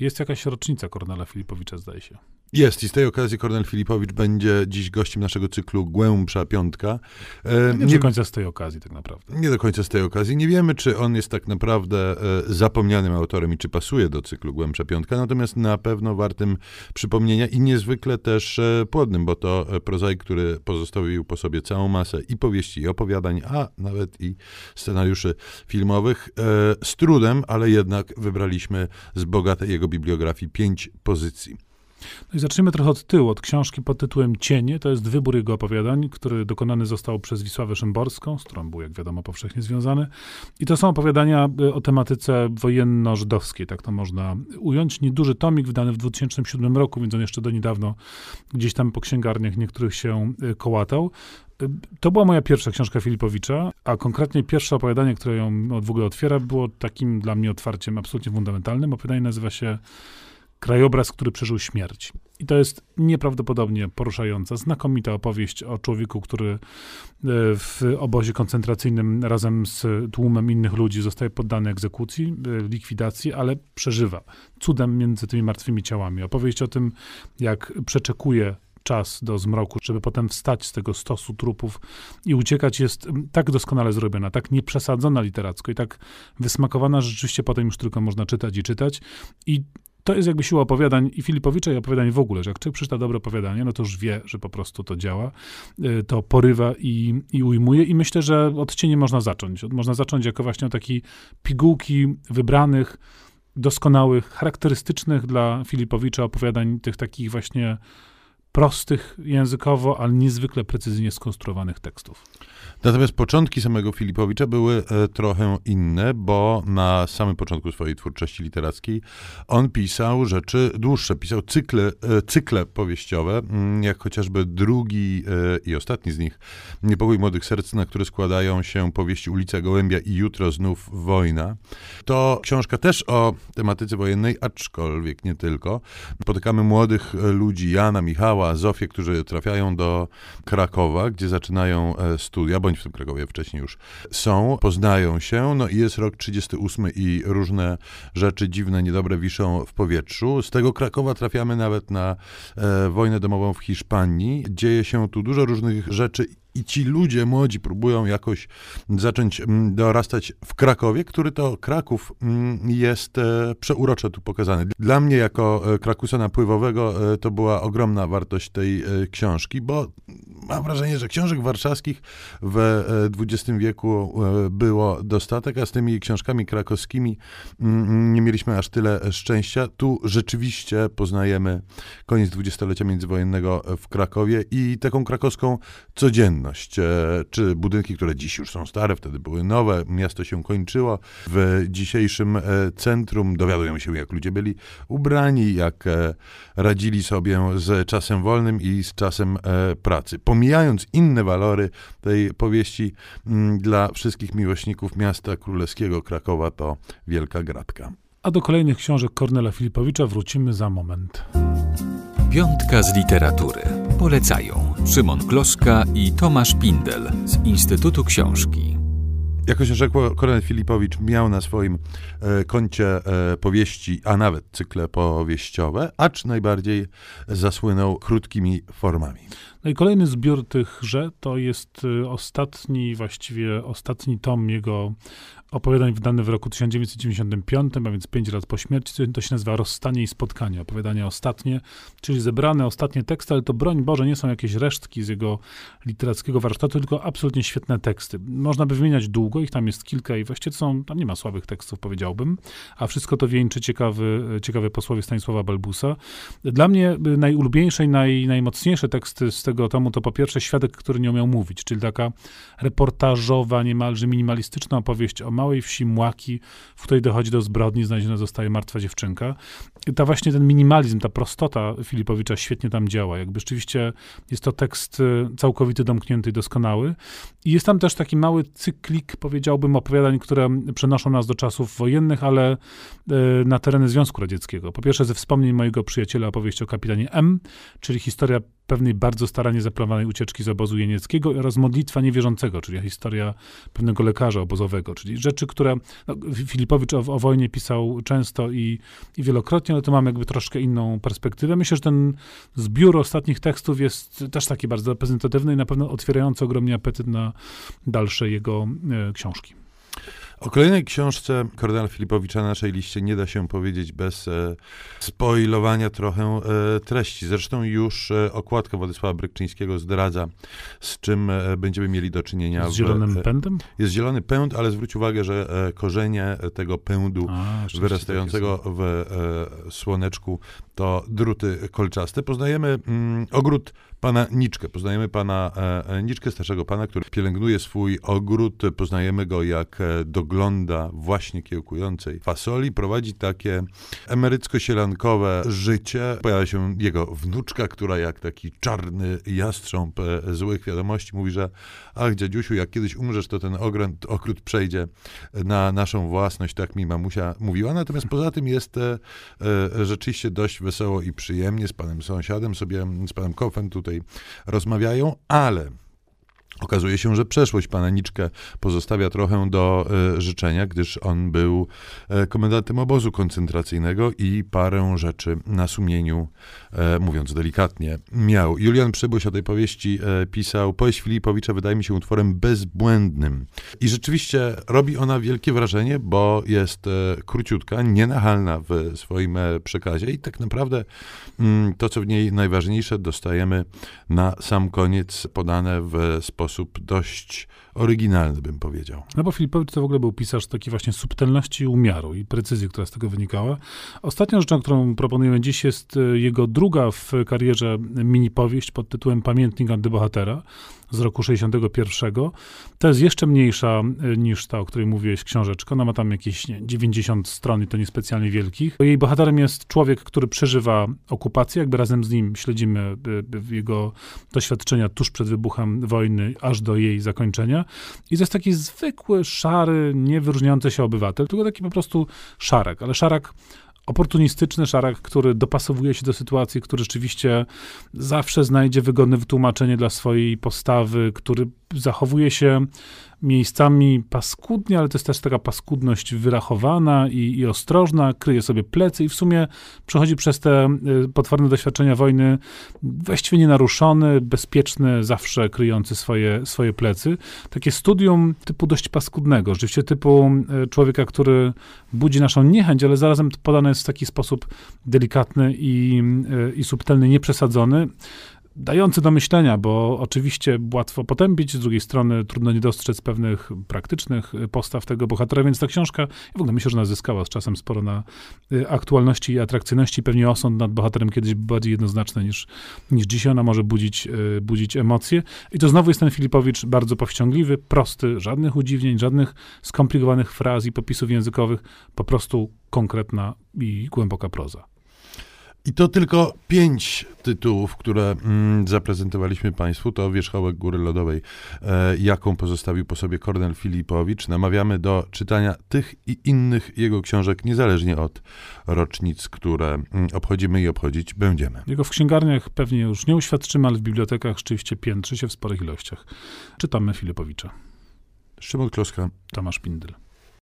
jest jakaś rocznica Kornela Filipowicza, zdaje się. Jest i z tej okazji Kornel Filipowicz będzie dziś gościem naszego cyklu Głębsza Piątka. E, nie, nie do końca z tej okazji tak naprawdę. Nie do końca z tej okazji. Nie wiemy, czy on jest tak naprawdę e, zapomnianym autorem i czy pasuje do cyklu Głębsza Piątka, natomiast na pewno wartym przypomnienia i niezwykle też e, płodnym, bo to e, prozaik, który pozostawił po sobie całą masę i powieści, i opowiadań, a nawet i scenariuszy filmowych. E, z trudem, ale jednak wybraliśmy z bogatej jego bibliografii pięć pozycji. No i zacznijmy trochę od tyłu, od książki pod tytułem Cienie. To jest wybór jego opowiadań, który dokonany został przez Wisławę Szymborską, z którą był, jak wiadomo, powszechnie związany. I to są opowiadania y, o tematyce wojenno-żydowskiej, tak to można ująć. Nieduży tomik wydany w 2007 roku, więc on jeszcze do niedawno gdzieś tam po księgarniach niektórych się y, kołatał. To była moja pierwsza książka Filipowicza, a konkretnie pierwsze opowiadanie, które ją w ogóle otwiera, było takim dla mnie otwarciem absolutnie fundamentalnym. Opowiadanie nazywa się krajobraz, który przeżył śmierć. I to jest nieprawdopodobnie poruszająca, znakomita opowieść o człowieku, który e, w obozie koncentracyjnym razem z tłumem innych ludzi zostaje poddany egzekucji, e, likwidacji, ale przeżywa cudem między tymi martwymi ciałami. Opowieść o tym, jak przeczekuje czas do zmroku, żeby potem wstać z tego stosu trupów i uciekać, jest tak doskonale zrobiona, tak nieprzesadzona literacko i tak wysmakowana, że rzeczywiście potem już tylko można czytać i czytać. I to jest jakby siła opowiadań i Filipowicza i opowiadań w ogóle, że jak człowiek przeczyta dobre opowiadanie, no to już wie, że po prostu to działa, y, to porywa i, i ujmuje i myślę, że od cieni można zacząć. Można zacząć jako właśnie taki pigułki wybranych, doskonałych, charakterystycznych dla Filipowicza opowiadań tych takich właśnie prostych językowo, ale niezwykle precyzyjnie skonstruowanych tekstów. Natomiast początki samego Filipowicza były e, trochę inne, bo na samym początku swojej twórczości literackiej on pisał rzeczy dłuższe, pisał cykle, e, cykle powieściowe, mm, jak chociażby drugi e, i ostatni z nich, Niepokój Młodych Serc, na które składają się powieści Ulica Gołębia i Jutro znów wojna. To książka też o tematyce wojennej, aczkolwiek nie tylko. Spotykamy młodych ludzi, Jana, Michała, Zofię, którzy trafiają do Krakowa, gdzie zaczynają studia, bądź w tym Krakowie wcześniej już są, poznają się, no i jest rok 38 i różne rzeczy dziwne, niedobre wiszą w powietrzu. Z tego Krakowa trafiamy nawet na e, wojnę domową w Hiszpanii. Dzieje się tu dużo różnych rzeczy i ci ludzie młodzi próbują jakoś zacząć mm, dorastać w Krakowie, który to Kraków mm, jest e, przeuroczo tu pokazany. Dla mnie jako e, krakusa napływowego e, to była ogromna wartość tej książki, bo mam wrażenie, że książek warszawskich w XX wieku było dostatek, a z tymi książkami krakowskimi mm, nie mieliśmy aż tyle szczęścia. Tu rzeczywiście poznajemy koniec dwudziestolecia międzywojennego w Krakowie i taką krakowską codzienność e, czy budynki, które dziś już są stare, wtedy były nowe, miasto się kończyło. W dzisiejszym e, centrum dowiadujemy się, jak ludzie byli ubrani, jak e, radzili sobie z czasem wolnym i z czasem pracy. Pomijając inne walory tej powieści, mm, dla wszystkich miłośników miasta królewskiego Krakowa to wielka gratka. A do kolejnych książek Kornela Filipowicza wrócimy za moment. Piątka z literatury. Polecają Szymon Kloszka i Tomasz Pindel z Instytutu Książki. Jako się rzekło, Filipowicz miał na swoim e, koncie e, powieści, a nawet cykle powieściowe, acz najbardziej zasłynął krótkimi formami. No i kolejny zbiór tychże to jest e, ostatni, właściwie ostatni tom jego opowiadań wydany w roku 1995, a więc pięć lat po śmierci. To się nazywa Rozstanie i Spotkanie. Opowiadania ostatnie, czyli zebrane ostatnie teksty, ale to broń Boże nie są jakieś resztki z jego literackiego warsztatu, tylko absolutnie świetne teksty. Można by wymieniać długo, ich tam jest kilka i właściwie są, tam nie ma słabych tekstów, powiedziałbym, a wszystko to wieńczy ciekawy, ciekawy posłowie Stanisława Balbusa. Dla mnie najulubieńsze i naj, najmocniejsze teksty z tego tomu to po pierwsze Świadek, który nie umiał mówić, czyli taka reportażowa, niemalże minimalistyczna opowieść o małej wsi Młaki, w której dochodzi do zbrodni, znaleziona zostaje martwa dziewczynka. I ta właśnie ten minimalizm, ta prostota Filipowicza świetnie tam działa. Jakby rzeczywiście jest to tekst y, całkowity, domknięty i doskonały. I jest tam też taki mały cyklik, powiedziałbym, opowiadań, które przenoszą nas do czasów wojennych, ale y, na tereny Związku Radzieckiego. Po pierwsze ze wspomnień mojego przyjaciela opowieść o kapitanie M, czyli historia pewnej bardzo staranie zaplanowanej ucieczki z obozu jenieckiego oraz modlitwa niewierzącego, czyli historia pewnego lekarza obozowego, czyli rzeczy, które no, Filipowicz o, o, wojnie pisał często i, i wielokrotnie, ale to mamy jakby troszkę inną perspektywę. Myślę, że ten zbiór ostatnich tekstów jest też taki bardzo reprezentatywny i na pewno otwierający ogromnie apetyt na dalsze jego e, książki. O kolejnej książce Kordela Filipowicza na naszej liście nie da się powiedzieć bez e, spoilowania trochę e, treści. Zresztą już e, okładka Władysława Brykczyńskiego zdradza, z czym e, będziemy mieli do czynienia. Z zielonym w, pędem? Jest zielony pęd, ale zwróć uwagę, że e, korzenie tego pędu A, wyrastającego w e, słoneczku to druty kolczaste. Poznajemy mm, ogród pana Niczkę. Poznajemy pana e, Niczkę, starszego pana, który pielęgnuje swój ogród. Poznajemy go, jak e, dogląda właśnie kiełkującej fasoli. Prowadzi takie emerycko-sielankowe życie. Pojawia się jego wnuczka, która jak taki czarny jastrząb e, złych wiadomości mówi, że ach, dziadziusiu, jak kiedyś umrzesz, to ten ogród, przejdzie na naszą własność, tak mi mamusia mówiła. Natomiast poza tym jest e, e, rzeczywiście dość wesoło i przyjemnie z panem sąsiadem, sobie z panem Kofem tutaj rozmawiają, ale Okazuje się, że przeszłość pana Niczkę pozostawia trochę do e, życzenia, gdyż on był e, komendantem obozu koncentracyjnego i parę rzeczy na sumieniu, e, mówiąc delikatnie, miał. Julian Przybyś o tej powieści pisał, powieść Filipowicza wydaje mi się utworem bezbłędnym. I rzeczywiście robi ona wielkie wrażenie, bo jest króciutka, nienachalna w swoim przekazie i tak naprawdę mm, to, co w niej najważniejsze, dostajemy na sam koniec podane w sposób dość oryginalny, bym powiedział. No bo Filipowicz to w ogóle był pisarz takiej właśnie subtelności umiaru i precyzji, która z tego wynikała. Ostatnią rzeczą, którą proponujemy dziś jest e, jego druga w karierze mini powieść pod tytułem Pamiętnik antybohatera z roku 61. To jest jeszcze mniejsza e, niż ta, o której mówiłeś, książeczka. Ona ma tam jakieś nie, 90 stron i to niespecjalnie wielkich. Jej bohaterem jest człowiek, który przeżywa okupację, jakby razem z nim śledzimy e, jego doświadczenia tuż przed wybuchem wojny, aż do jej zakończenia. I to jest taki zwykły, szary, niewyróżniający się obywatel, tylko taki po prostu szarek, ale szarak oportunistyczny szarak, który dopasowuje się do sytuacji, który rzeczywiście zawsze znajdzie wygodne wytłumaczenie dla swojej postawy, który zachowuje się miejscami paskudnie, ale to jest też taka paskudność wyrachowana i, i ostrożna, kryje sobie plecy i w sumie przechodzi przez te y, potworne doświadczenia wojny właściwie nienaruszony, bezpieczny, zawsze kryjący swoje, swoje plecy. Takie studium typu dość paskudnego, rzeczywiście typu y, człowieka, który budzi naszą niechęć, ale zarazem podane jest w taki sposób delikatny i, y, i subtelny, nieprzesadzony dający do myślenia, bo oczywiście łatwo potępić, z drugiej strony trudno nie dostrzec pewnych praktycznych postaw tego bohatera, więc ta książka, ja w ogóle myślę, że ona zyskała z czasem sporo na y, aktualności i atrakcyjności. Pewnie osąd nad bohaterem kiedyś był bardziej jednoznaczny niż, niż dzisiaj. Ona może budzić, y, budzić emocje. I to znowu jest ten Filipowicz bardzo powściągliwy, prosty, żadnych udziwnień, żadnych skomplikowanych fraz i popisów językowych, po prostu konkretna i głęboka proza. I to tylko pięć tytułów, które mm, zaprezentowaliśmy Państwu. To Wierzchołek Góry Lodowej, e, jaką pozostawił po sobie Kornel Filipowicz. Namawiamy do czytania tych i innych jego książek, niezależnie od rocznic, które mm, obchodzimy i obchodzić będziemy. Jego w księgarniach pewnie już nie uświadczymy, ale w bibliotekach rzeczywiście piętrzy się w sporych ilościach. Czytamy Filipowicza. Szymon Kloska. Tomasz Pindel.